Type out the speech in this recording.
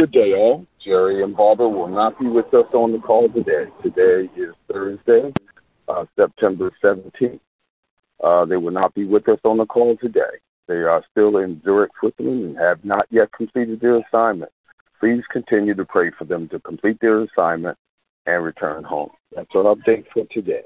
Good day, all. Jerry and Barbara will not be with us on the call today. Today is Thursday, uh, September 17th. Uh, they will not be with us on the call today. They are still in Zurich, Switzerland, and have not yet completed their assignment. Please continue to pray for them to complete their assignment and return home. That's an update for today.